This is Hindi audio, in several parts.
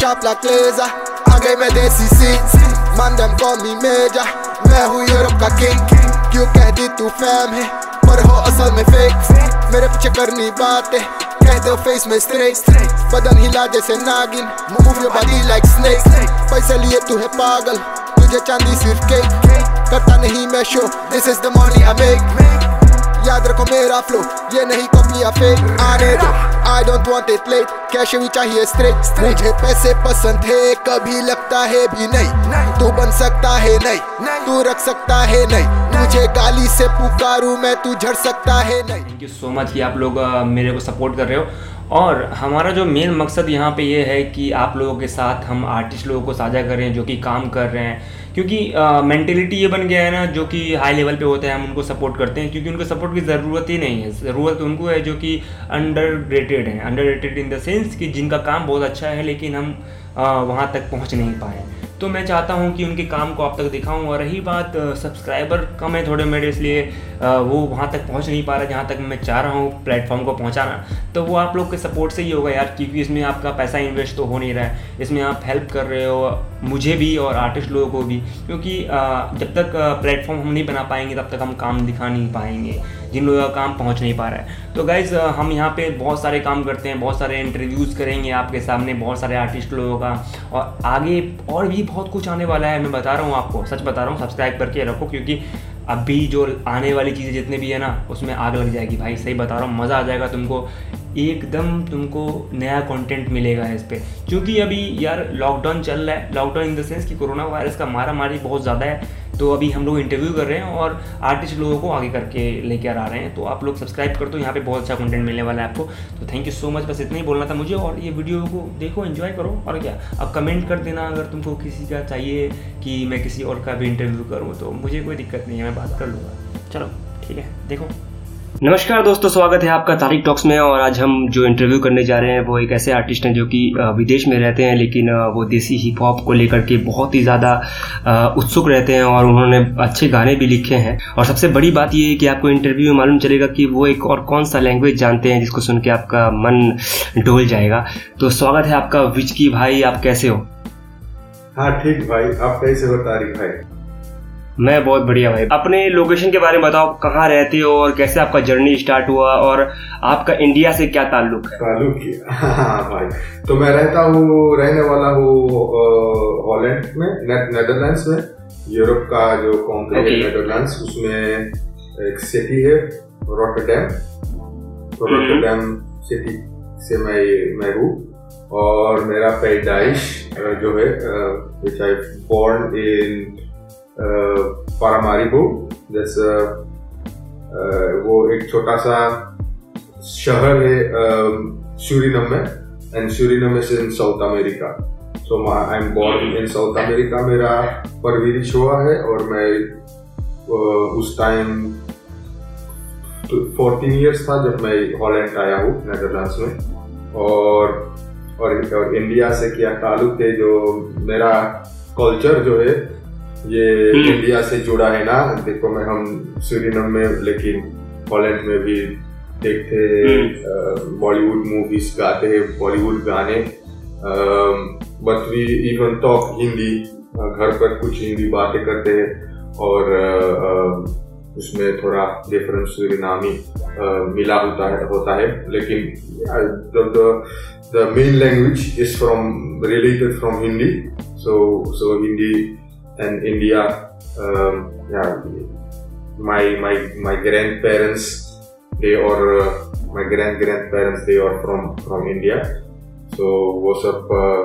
sharp like laser. आगे मैं देसी scene Man, them call me major. मैं हूँ यूरोप का किंग क्यों कह दी तू फैम है पर हो असल में फेक मेरे पीछे करनी बातें कह दो फेस में स्ट्रेट बदन हिला जैसे नागिन move your body like snake पैसे लिए तू है पागल तुझे चांदी सिर्फ़ केक करता नहीं मैं show this is the money I make याद रखो मेरा फ्लो ये नहीं कॉपी या फेक आने दो I don't want it late cash भी चाहिए स्ट्रेट मुझे पैसे पसंद है, कभी लगता है भी नहीं। तू बन सकता है नहीं, तू रख सकता है नहीं। मुझे गाली से पुकारू, मैं तू झड़ सकता है नहीं। थैंक यू सो मच कि आप लोग मेरे को सपोर्ट कर रहे हो। और हमारा जो मेन मकसद यहाँ पे ये है कि आप लोगों के साथ हम आर्टिस्ट लोगों को साझा कर रहे हैं जो कि काम कर रहे हैं। क्योंकि मेंटेलिटी ये बन गया है ना, जो कि हाई लेवल पे होता है, हम उनको सपोर्ट करते हैं, क्योंकि उनको सपोर्ट की ज़रूरत ही नहीं है। ज़रूरत उनको है जो कि अंडर रेटेड है। Underrated in the sense कि जिनका काम बहुत अच्छा है, लेकिन हम वहाँ तक पहुँच नहीं पाए। तो मैं चाहता हूँ कि उनके काम को आप तक दिखाऊँ, और रही बात सब्सक्राइबर कम है थोड़े मेरे इसलिए वो वहाँ तक पहुँच नहीं पा रहा, जहाँ तक मैं चाह रहा हूँ प्लेटफॉर्म को पहुँचाना। तो वो आप लोग के सपोर्ट से ही होगा यार, क्योंकि इसमें आपका पैसा इन्वेस्ट तो हो नहीं रहा है। इसमें आप हेल्प कर रहे हो मुझे भी और आर्टिस्ट लोगों को भी, क्योंकि जब तक प्लेटफॉर्म हम नहीं बना पाएँगे, तब तक हम काम दिखा नहीं पाएँगे, जिन लोगों का काम पहुँच नहीं पा रहा है। तो गाइज़ हम यहाँ पे बहुत सारे काम करते हैं, बहुत सारे इंटरव्यूज़ करेंगे आपके सामने, बहुत सारे आर्टिस्ट लोगों का, और आगे और भी बहुत कुछ आने वाला है, मैं बता रहा हूँ आपको, सच बता रहा हूँ सब्सक्राइब करके रखो, क्योंकि अभी जो आने वाली चीज़ें जितने भी है ना, उसमें आग लग जाएगी, भाई, सही बता रहा हूँ, मज़ा आ जाएगा तुमको। एकदम तुमको नया कंटेंट मिलेगा इस पर क्योंकि अभी यार लॉकडाउन चल रहा है लॉकडाउन इन द सेंस कि कोरोना वायरस का मारा मारी बहुत ज़्यादा है तो अभी हम लोग इंटरव्यू कर रहे हैं और आर्टिस्ट लोगों को आगे करके लेकर आ रहे हैं तो आप लोग सब्सक्राइब कर दो, यहाँ पे बहुत अच्छा कंटेंट मिलने वाला है आपको। तो थैंक यू सो मच बस इतना ही बोलना था मुझे और ये वीडियो को देखो एंजॉय करो और क्या। अब कमेंट कर देना अगर तुमको किसी का चाहिए कि मैं किसी और का भी इंटरव्यू करूँ तो मुझे कोई दिक्कत नहीं है, मैं बात कर लूँगा। चलो, ठीक है, देखो। नमस्कार दोस्तों, स्वागत है आपका तारिक टॉक्स में और आज हम जो इंटरव्यू करने जा रहे हैं, वो एक ऐसे आर्टिस्ट हैं जो कि विदेश में रहते हैं, लेकिन वो देसी हिप हॉप को लेकर के बहुत ही ज़्यादा उत्सुक रहते हैं और उन्होंने अच्छे गाने भी लिखे हैं। और सबसे बड़ी बात ये है कि आपको इंटरव्यू में मालूम चलेगा कि वो एक और कौन सा लैंग्वेज जानते हैं जिसको सुन के आपका मन डोल जाएगा। तो स्वागत है आपका विचकी भाई, आप कैसे हो? हाँ ठीक भाई, आप कैसे हो तारिक भाई? मैं बहुत बढ़िया भाई अपने लोकेशन के बारे में बताओ कहाँ रहते हो और कैसे आपका जर्नी स्टार्ट हुआ और आपका इंडिया से क्या ताल्लुक है? किया हाँ भाई। तो मैं रहता हूँ रहने वाला हूँ हॉलैंड में ने, नेदरलैंड्स में। यूरोप का जो कंट्री है Okay. नेदरलैंड्स उसमें एक सिटी है रोटरडैम तो। रोटरडैम सिटी से मैं मैं हूँ। और मेरा पैदाइश जो है विच आई बोर्न इन पारामारिबो जैसे वो एक छोटा सा शहर है सूरीनम में and Suriname is in South America so I am born in South America मेरा परवरिश हुआ है और मैं उस टाइम फोर्टीन इयर्स था जब मैं हॉलैंड आया हूँ नेदरलैंड्स में। और और, और इंडिया से क्या ताल्लुक है जो मेरा कल्चर जो है ये हम्म। इंडिया से जुड़ा है ना देखो मैं हम सूरीनम में लेकिन हॉलैंड में भी देखते हैं बॉलीवुड मूवीज़ गाते हैं बॉलीवुड गाने but we even talk Hindi घर पर कुछ हिंदी बातें करते हैं और उसमें थोड़ा डिफरेंस सूरीनामी अ, मिला होता है होता है लेकिन the main language is from related from Hindi so so Hindi and India. Um, yeah, my my my grandparents, they are uh, my grand grandparents. They are from from India. So was up, uh,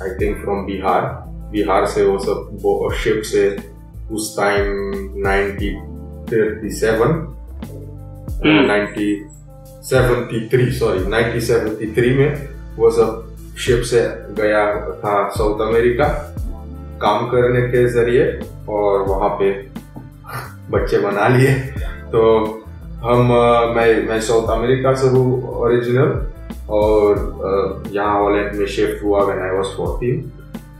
I think from Bihar. Bihar से वो सब वो शिप से उस टाइम 1937 हम्म। 1973 सॉरी 1973 में वो सब शिप से गया था साउथ अमेरिका काम करने के ज़रिए और वहाँ पे बच्चे बना लिए। तो हम मैं मैं साउथ अमेरिका से हूँ ओरिजिनल और यहाँ हॉलैंड में शिफ्ट हुआ व्हेन आई वाज 14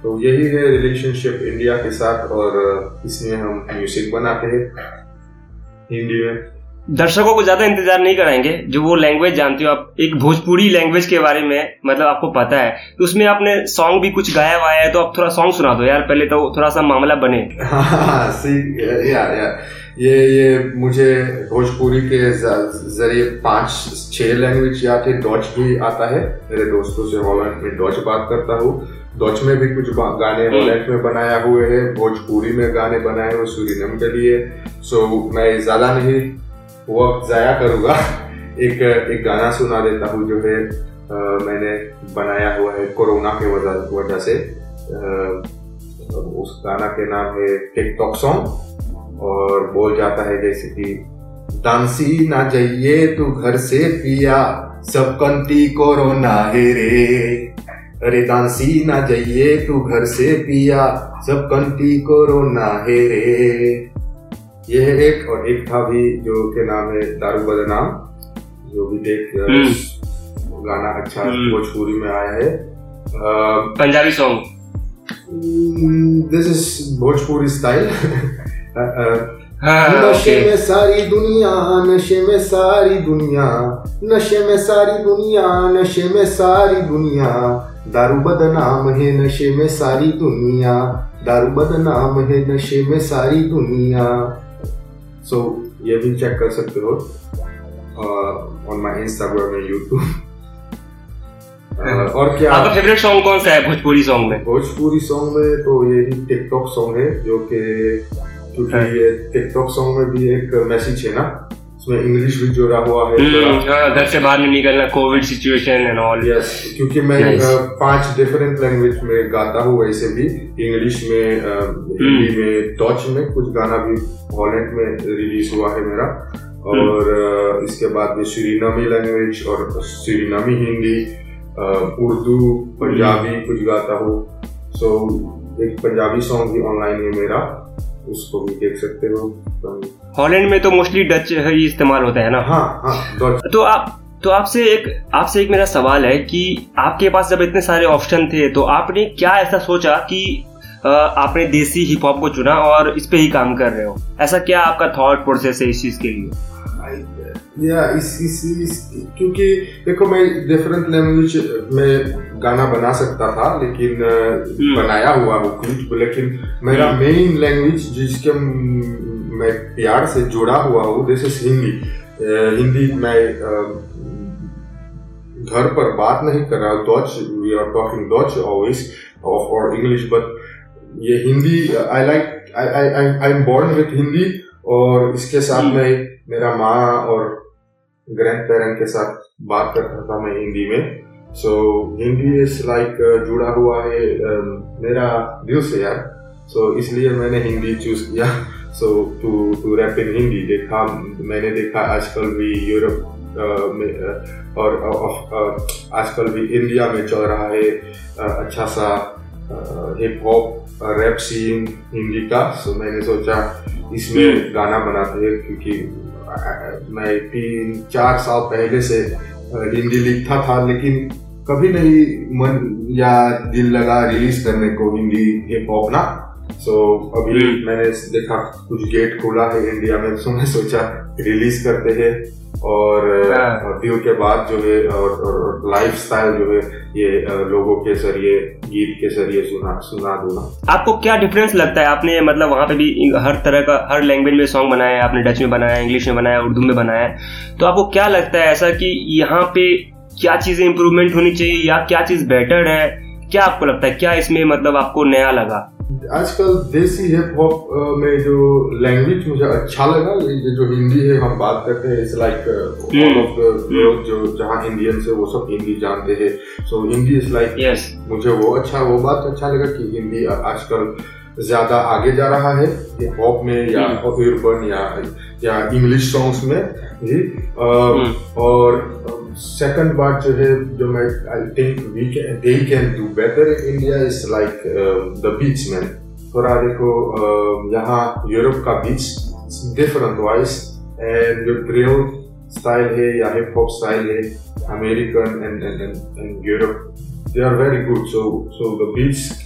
तो यही है रिलेशनशिप इंडिया के साथ और इसमें हम म्यूज़िक बनाते हैं। हिंदी में। दर्शकों को ज़्यादा इंतज़ार नहीं कराएँगे। जो वो लैंग्वेज जानते हो आप एक भोजपुरी लैंग्वेज के बारे में मतलब आपको पता है। तो उसमें आपने सॉन्ग भी कुछ गाया हुआ है तो आप थोड़ा सॉन्ग सुना दो यार पहले तो थोड़ा सा मामला बने। हाँ, या, या, ये ये मुझे भोजपुरी के ज़रिए पाँच छह लैंग्वेज या थे डॉच भी आता है। मेरे दोस्तों से हॉलैंड में डॉच बात करता हूँ। डॉच में भी कुछ गाने हॉलैंड हम्म। में बनाया हुए हैं। भोजपुरी में गाने बनाए हुए सूरीनम के लिए। सो मैं ज़्यादा नहीं वक्त जाया करूँगा। एक एक गाना सुना देता हूँ जो है आ, मैंने बनाया हुआ है कोरोना के वजह वजह से। आ, उस गाना के नाम है टिकटॉक सॉन्ग। और बोल जाता है जैसे कि डांसी ना जाइए तू घर से पिया सब कंती कोरोना है रे। अरे डांसी ना जाइए तू घर से पिया सब कंती कोरोना है रे। ये है एक और एक था भी जो के नाम है दारू बदनाम जो भी देख हम्म। गाना अच्छा हम्म। भोजपुरी में आया है। Punjabi song this is Bhojpuri style नशे में सारी दुनिया नशे में सारी दुनिया नशे में सारी दुनिया नशे में सारी दुनिया। दारू बदनाम है नशे में सारी दुनिया दारू बदनाम है नशे में सारी दुनिया। सो so, ये भी चेक कर सकते हो on my Instagram and YouTube और क्या? आपका फेवरेट सॉन्ग कौन सा है भोजपुरी सॉन्ग में? भोजपुरी सॉन्ग में तो यही टिकटॉक सॉन्ग है जो कि क्योंकि हाँ। ये टिकटॉक सॉन्ग में भी एक मैसेज है ना? उसमें इंग्लिश भी जोड़ा हुआ है हम्म, हाँ, घर से बाहर नहीं निकलना Covid situation and all yes क्योंकि मैं पाँच डिफरेंट लैंग्वेज में गाता हूँ वैसे भी। इंग्लिश में हिंदी हम्म। में डच में कुछ गाना भी हॉलैंड में रिलीज़ हुआ है मेरा। हम्म। और इसके बाद में सीरीनामी लैंग्वेज और सीरीनामी हिंदी उर्दू पंजाबी कुछ गाता हूँ। सो एक पंजाबी सॉन्ग भी ऑनलाइन है मेरा। उसको भी देख सकते हो। हॉलैंड में तो मोस्टली डच ही इस्तेमाल होता है ना? हाँ हाँ तो आप तो आपसे एक आपसे एक मेरा सवाल है कि आपके पास जब इतने सारे ऑप्शन थे तो आपने क्या ऐसा सोचा कि आपने देसी हिप हॉप को चुना और इस पे ही काम कर रहे हो? ऐसा क्या आपका थॉट प्रोसेस है इस चीज़ के लिए? या इस इस, इस क्योंकि देखो मैं डिफरेंट लैंग्वेज में गाना बना सकता था लेकिन हम्म। बनाया हुआ वो हूँ लेकिन मेरा मेन हम्म। लैंग्वेज जिसके मैं प्यार से जुड़ा हुआ हूँ दिस इज़ हिंदी हिंदी मैं घर पर बात नहीं कर रहा Dutch we are talking Dutch always of और इंग्लिश बट ये Hindi I like I I I am born with Hindi और इसके साथ hmm. मैं मेरा माँ और ग्रैंड पेरेंट के साथ बात करता था मैं हिंदी में। So so, Hindi is like जुड़ा हुआ है uh, मेरा दिल से यार। सो so, इसलिए मैंने हिंदी चूज़ किया। So to to rap in Hindi देखा मैंने देखा आजकल भी यूरोप में और आजकल भी इंडिया में चल रहा है अच्छा सा hip hop rap scene Hindi का। सो मैंने सोचा इसमें हम्म। गाना बनाते हैं क्योंकि मैं तीन चार साल पहले से हिंदी लिखता था लेकिन कभी नहीं मन या दिल लगा रिलीज़ करने को हिंदी हिप हॉप ना सो so, अभी हम्म। मैंने देखा कुछ गेट खोला है इंडिया में सो मैं सोचा रिलीज़ करते हैं और दिल हाँ। के बाद जो है और, और लाइफ स्टाइल जो है ये लोगों के ज़रिए गीत के ज़रिए सुना सुना दूँगा। आपको क्या डिफरेंस लगता है? आपने मतलब वहाँ पे भी हर तरह का हर लैंग्वेज में सॉन्ग बनाया आपने डच में बनाया इंग्लिश में बनाया उर्दू में बनाया तो आपको क्या लगता है ऐसा कि यहाँ पे क्या चीज़ें इंप्रूवमेंट होनी चाहिए या क्या चीज़ बेटर है? क्या आपको लगता है? क्या इसमें मतलब आपको नया लगा? आजकल देसी हिप हॉप में जो लैंग्वेज मुझे अच्छा लगा ये जो हिंदी है हम बात करते हैं इट्स लाइक ऑल ऑफ़ लोग जो जहाँ इंडियन है वो सब हिंदी जानते हैं। सो हिंदी इज़ लाइक मुझे वो अच्छा वो बात अच्छा लगा कि हिंदी आजकल ज़्यादा आगे जा रहा है हिप हॉप में या अर्बन hmm. या या इंग्लिश सॉन्ग्स में। जी hmm. और सेकंड बात जो है जो मैं I think we can they can do better in India is like the beat man थोड़ा देखो uh, यहाँ यूरोप का बीच डिफरेंट वाइज एंड जो ड्रिल स्टाइल है या हिप हॉप स्टाइल है American and and Europe they are very good so so the beat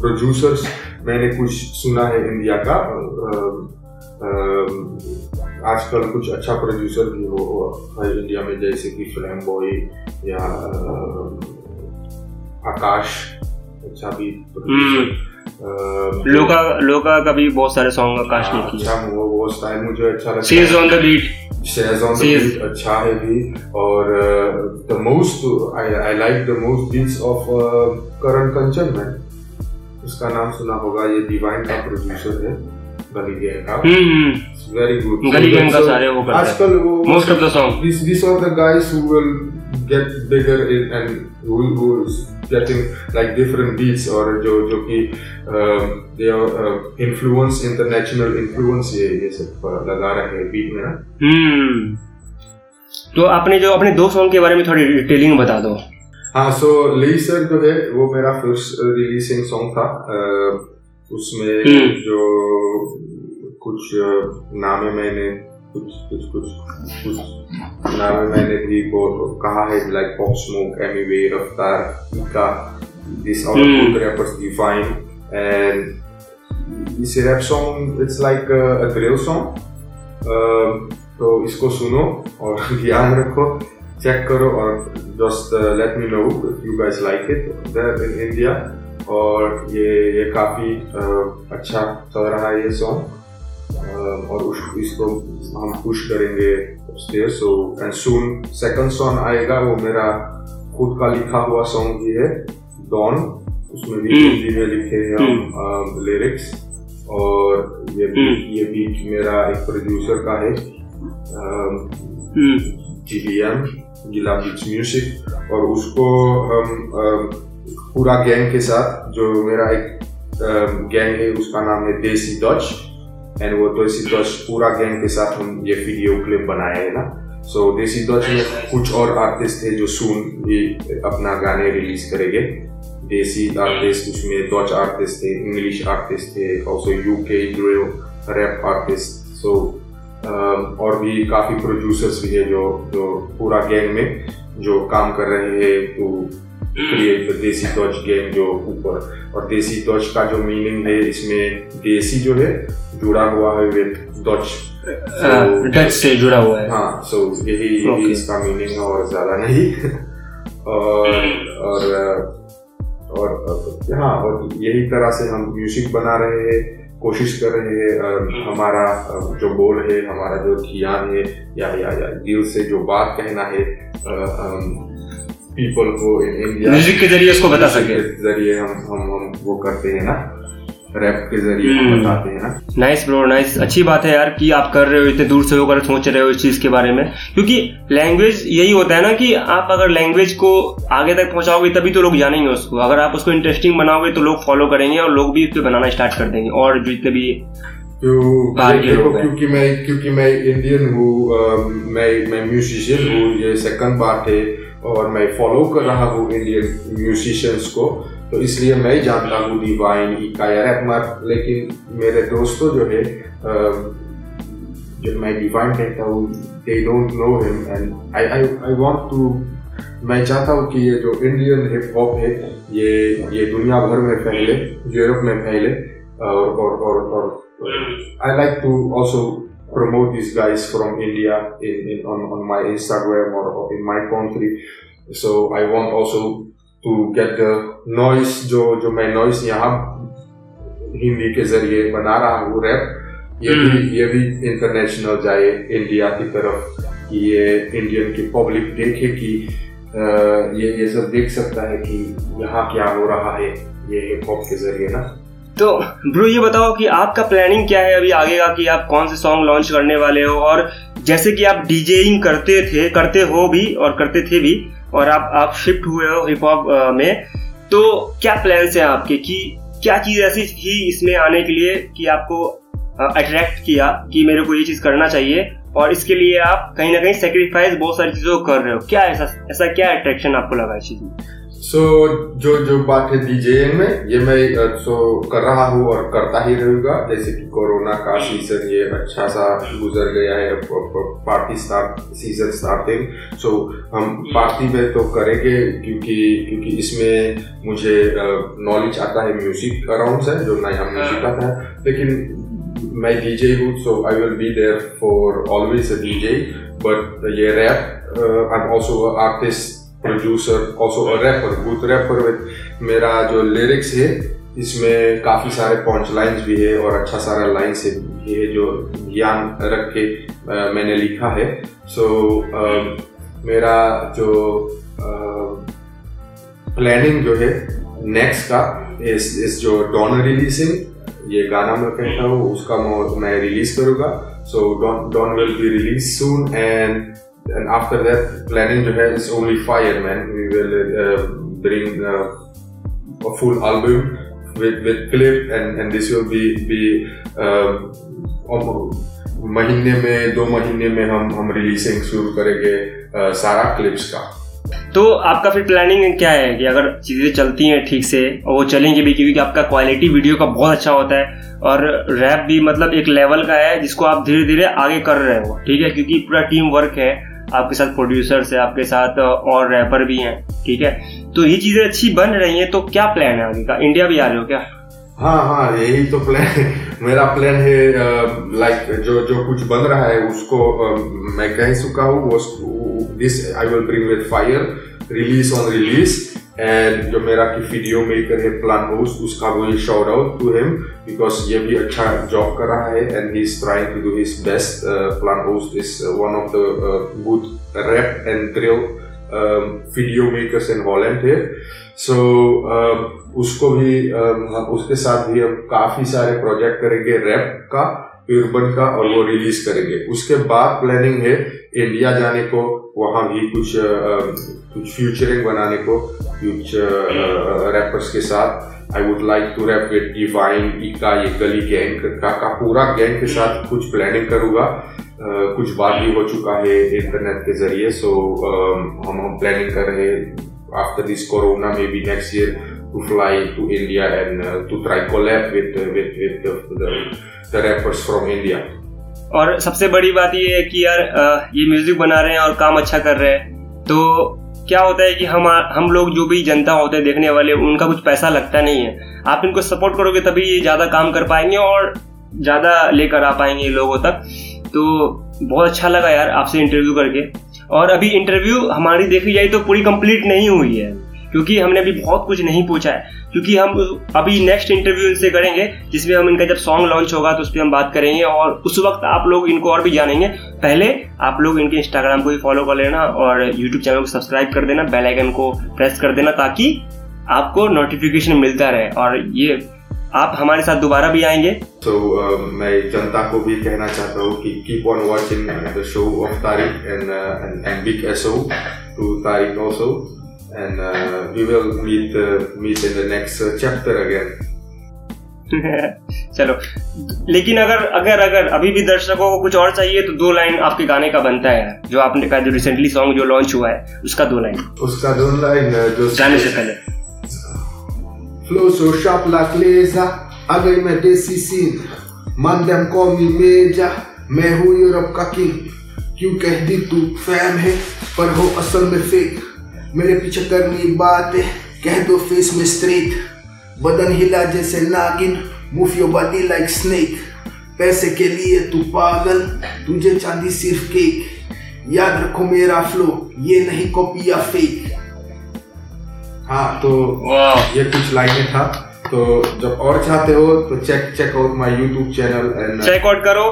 producers मैंने कुछ सुना है इंडिया का आजकल कुछ अच्छा प्रोड्यूसर भी हो है इंडिया में जैसे कि फ्लैम बॉय या आकाश अच्छा भी लोका लोका का भी बहुत सारे सॉन्ग आकाश ने किए। अच्छा वो वो स्टाइल मुझे अच्छा लगता है। On the beat shares on the beat अच्छा है भी। और the most I I like the most beats of Karan Kanchan man उसका नाम सुना होगा ये डिवाइन का प्रोड्यूसर है गली गैंग का। वेरी गुड गली गैंग का सारे वो करते हैं आजकल वो most of the song this this are the guys who will get bigger in, and who, who's getting like different beats और जो जो कि they are influence international influence ये ये सब लगा रहे हैं बीट में ना हम्म तो आपने जो अपने दो सॉन्ग के बारे में थोड़ी डिटेलिंग बता दो। हाँ सो ली लेसर जो है वो मेरा फ़र्स्ट रिलीजिंग सॉन्ग था उसमें जो कुछ नामे मैंने कुछ कुछ कुछ कुछ नाम मैंने भी बहुत कहा है like Pop Smoke Emiway Raftaar Ikka this all good rappers Divine and इस rap song it's like a drill song तो इसको सुनो और ध्यान रखो चेक करो और just let me know you guys like it there in India और ये ये काफ़ी uh, अच्छा चल रहा है ये सॉन्ग और उस इसको हम पुश करेंगे so and soon second song आएगा वो मेरा खुद का लिखा हुआ सॉन्ग भी है डॉन उसमें भी हम्म। हिंदी में लिखे हैं हम लिरिक्स हम्म। और ये भी हम्म। ये भी मेरा एक प्रोड्यूसर का है जीवीएम गिला बीच म्यूज़िक और उसको हम पूरा गैंग के साथ जो मेरा एक गैंग है उसका नाम है देसी डच एंड वो देसी डच पूरा गैंग के साथ हम ये वीडियो क्लिप बनाए है ना। सो so, देसी डच में कुछ और आर्टिस्ट थे जो सुन भी अपना गाने रिलीज़ करेंगे। देसी आर्टिस्ट उसमें डच आर्टिस्ट थे इंग्लिश आर्टिस्ट थे also U K rap artist so और भी काफ़ी प्रोड्यूसर्स भी है जो जो पूरा गैंग में जो काम कर रहे हैं तो क्रिएट देसी डच गेम जो ऊपर और देसी डच का जो मीनिंग है इसमें देसी जो है जुड़ा हुआ है विद डच डच से जुड़ा हुआ है। हाँ सो so, यही यही इसका मीनिंग है और ज़्यादा नहीं। और और और हाँ और यही तरह से हम म्यूज़िक बना रहे हैं कोशिश कर रहे हैं हमारा जो बोल है हमारा जो ध्यान है या या, या दिल से जो बात कहना है पीपल को इन इंडिया म्यूज़िक के ज़रिए उसको बता सके। ज़रिए हम हम हम वो करते हैं ना। रैप के ज़रिए हम hmm. बताते हैं ना। नाइस ब्रो नाइस अच्छी बात है यार कि आप कर रहे हो इतने दूर से होकर सोच रहे हो इस चीज़ के बारे में। क्योंकि लैंग्वेज यही होता है ना कि आप अगर लैंग्वेज को आगे तक पहुंचाओगे तभी तो लोग जानेंगे उसको। अगर आप उसको इंटरेस्टिंग बनाओगे तो लोग फॉलो करेंगे और लोग भी उसको बनाना स्टार्ट कर देंगे। और जितने भी क्योंकि मैं क्योंकि मैं इंडियन हूँ मैं मैं म्यूजिशियन हूँ ये सेकंड बात है। और मैं फॉलो कर रहा हूँ इंडियन म्यूजिशियंस को। तो इसलिए मैं जानता हूँ डिवाइन इकाया रैपमर लेकिन मेरे दोस्तों जो है जब मैं डिवाइन कहता हूँ they don't know him and I I I want to मैं चाहता हूँ कि ये जो इंडियन हिप हॉप है ये ये दुनिया भर में फैले यूरोप में फैले और और, और I like to also promote these guys from India in, in on, on my Instagram or, or in my country. So I want also to get the noise जो जो मैं noise यहाँ हिंदी के ज़रिए बना रहा हूँ रैप ये भी hmm. ये भी इंटरनेशनल जाए इंडिया की तरफ़ कि ये इंडियन की पब्लिक देखे कि ये ये सब देख सकता है कि यहाँ क्या हो रहा है ये हिप हॉप के ज़रिए ना तो ब्रो ये बताओ कि आपका प्लानिंग क्या है अभी आगे का कि आप कौन से सॉन्ग लॉन्च करने वाले हो? और जैसे कि आप डीजेइंग करते थे, करते हो भी और करते थे भी, और आप आप शिफ्ट हुए हो हिप हॉप में तो क्या प्लान है आपके? कि क्या चीज़ ऐसी थी इसमें आने के लिए कि आपको अट्रैक्ट किया कि मेरे को ये चीज़ करना चाहिए? और इसके लिए आप कहीं ना कहीं सेक्रीफाइस बहुत सारी चीज़ों को कर रहे हो। क्या ऐसा ऐसा क्या अट्रैक्शन आपको लगा इस चीज़ में? सो so, जो जो बात है डीजे में ये मैं सो so, कर रहा हूँ और करता ही रहूँगा। जैसे कि कोरोना का सीज़न ये अच्छा सा गुजर गया है party start season starting so हम पार्टी में तो करेंगे क्योंकि क्योंकि इसमें मुझे नॉलेज आता है म्यूज़िक अराउंड से जो नया म्यूज़िक आता है। लेकिन मैं डीजे हूँ so I will be there for always a DJ but ये rap I am also artist producer also a rapper good rapper with मेरा जो लिरिक्स है इसमें काफ़ी सारे पॉन्च लाइन्स भी है और अच्छा सारा लाइन्स है। ये जो ज्ञान रख के मैंने लिखा है। सो so, मेरा जो प्लानिंग जो है नेक्स्ट का इस इस जो डॉन रिलीजिंग ये गाना मैं कहता हूँ उसका मैं रिलीज़ करूँगा। So Don will be release soon and and after that planning to have is only fire man. We will uh, bring uh, a full album with with clip and and this will be be uh, महीने में दो महीने में हम हम रिलीजिंग शुरू करेंगे सारा क्लिप्स का। तो आपका फिर प्लानिंग क्या है कि अगर चीज़ें चलती हैं ठीक से और वो चलेंगे भी क्योंकि आपका क्वालिटी वीडियो का बहुत अच्छा होता है और रैप भी मतलब एक लेवल का है जिसको आप धीरे धीरे आगे कर रहे हो ठीक है? क्योंकि पूरा टीम वर्क है आपके साथ प्रोड्यूसर्स है, आपके साथ और रैपर भी हैं, ठीक है? तो ये चीज़ें अच्छी बन रही हैं तो क्या प्लान है आगे का? इंडिया भी आ रहे हो क्या? हाँ हाँ यही तो प्लान मेरा प्लान है लाइक जो जो कुछ बन रहा है, उसको मैं कह चुका हूँ this I will bring with fire release on release and जो मेरा की वीडियो मेकर है प्लान होस्ट उसका भी shout out to him because ये भी अच्छा जॉब कर रहा है and he is trying to do his best plan host is one of the good rap and thrill video makers in Holland है. सो उसको भी um, उसके साथ भी हम काफ़ी सारे प्रोजेक्ट करेंगे रैप का अर्बन का और वो रिलीज़ करेंगे. उसके बाद प्लानिंग है इंडिया जाने को वहाँ भी कुछ कुछ फ्यूचरिंग बनाने को कुछ रैपर्स के साथ। I would like to rap with Divine Ikka ये गली गैंग का, का पूरा गैंग के साथ कुछ प्लानिंग करूँगा। कुछ बात भी हो चुका है इंटरनेट के ज़रिए सो हम हम प्लानिंग कर रहे हैं। After this corona maybe next year and uh, to try collab with uh, with, with the, the, the rappers from India. और सबसे बड़ी बात ये है कि यार ये म्यूज़िक बना रहे हैं और काम अच्छा कर रहे हैं। तो क्या होता है कि हम हम लोग जो भी जनता होते हैं, देखने वाले, उनका कुछ पैसा लगता नहीं है। आप इनको सपोर्ट करोगे तभी ये ज़्यादा काम कर पाएँगे और ज़्यादा लेकर आ पाएँगे लोगों तक। तो बहुत अच्छा लगा यार आपसे इंटरव्यू करके। और अभी इंटरव्यू हमारी देखी जाए तो पूरी कंप्लीट नहीं हुई है। क्योंकि हमने अभी बहुत कुछ नहीं पूछा है। क्योंकि हम अभी नेक्स्ट इंटरव्यू इनसे करेंगे जिसमें हम इनका जब सॉन्ग लॉन्च होगा तो उस पर हम बात करेंगे और उस वक्त आप लोग इनको और भी जानेंगे। पहले आप लोग इनके इंस्टाग्राम को भी फॉलो कर लेना और यूट्यूब चैनल को सब्सक्राइब कर देना बेल आइकन को प्रेस कर देना ताकि आपको नोटिफिकेशन मिलता रहे और ये आप हमारे साथ दोबारा भी आएँगे। तो so, uh, मैं जनता को भी कहना चाहता हूँ कि keep on watching the show of Tarik and and big SO to Tarik also and uh, we will meet uh, meet in the next uh, chapter again. चलो। लेकिन अगर अगर अगर अभी भी दर्शकों को कुछ और चाहिए तो दो लाइन आपके गाने का बनता है जो आपने कहा जो रिसेंटली सॉन्ग जो लॉन्च हुआ है उसका दो लाइन। उसका दो लाइन जो जाने से पहले। फ्लो सो लाइक लेजर आ गई मैं देसी सीन मन देम कॉल मी मेजर मैं हूँ यूरोप का किंग क्यों कह दी तू फैम है पर हो असल में फेक मेरे पीछे करनी बात कह दो फेस में स्ट्रेट बदन हिला जैसे नागिन move your body like snake पैसे के लिए तू पागल तुझे चांदी सिर्फ़ केक याद रखो मेरा फ्लो ये नहीं कॉपी या फेक हाँ तो ये कुछ लाइनें था। तो जब और चाहते हो तो check check out my YouTube channel and check out करो।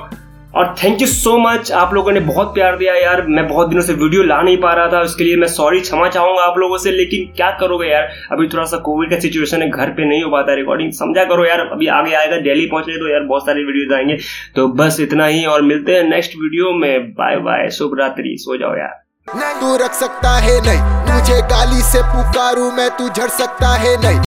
और थैंक यू सो मच आप लोगों ने बहुत प्यार दिया यार। मैं बहुत दिनों से वीडियो ला नहीं पा रहा था, उसके लिए मैं सॉरी क्षमा चाहूँगा आप लोगों से, लेकिन क्या करोगे यार? अभी थोड़ा सा कोविड का सिचुएशन है, घर पे नहीं हो पाता रिकॉर्डिंग समझा करो यार, अभी आगे आएगा दिल्ली पहुँचे तो यार बहुत सारे वीडियो आएँगे। तो बस इतना ही, और मिलते हैं नेक्स्ट वीडियो में। बाय बाय शुभ रात्रि सो जाओ यार। तू रख सकता है नहीं। तुझे गाली से पुकारू मैं, तू झड़ सकता है नहीं।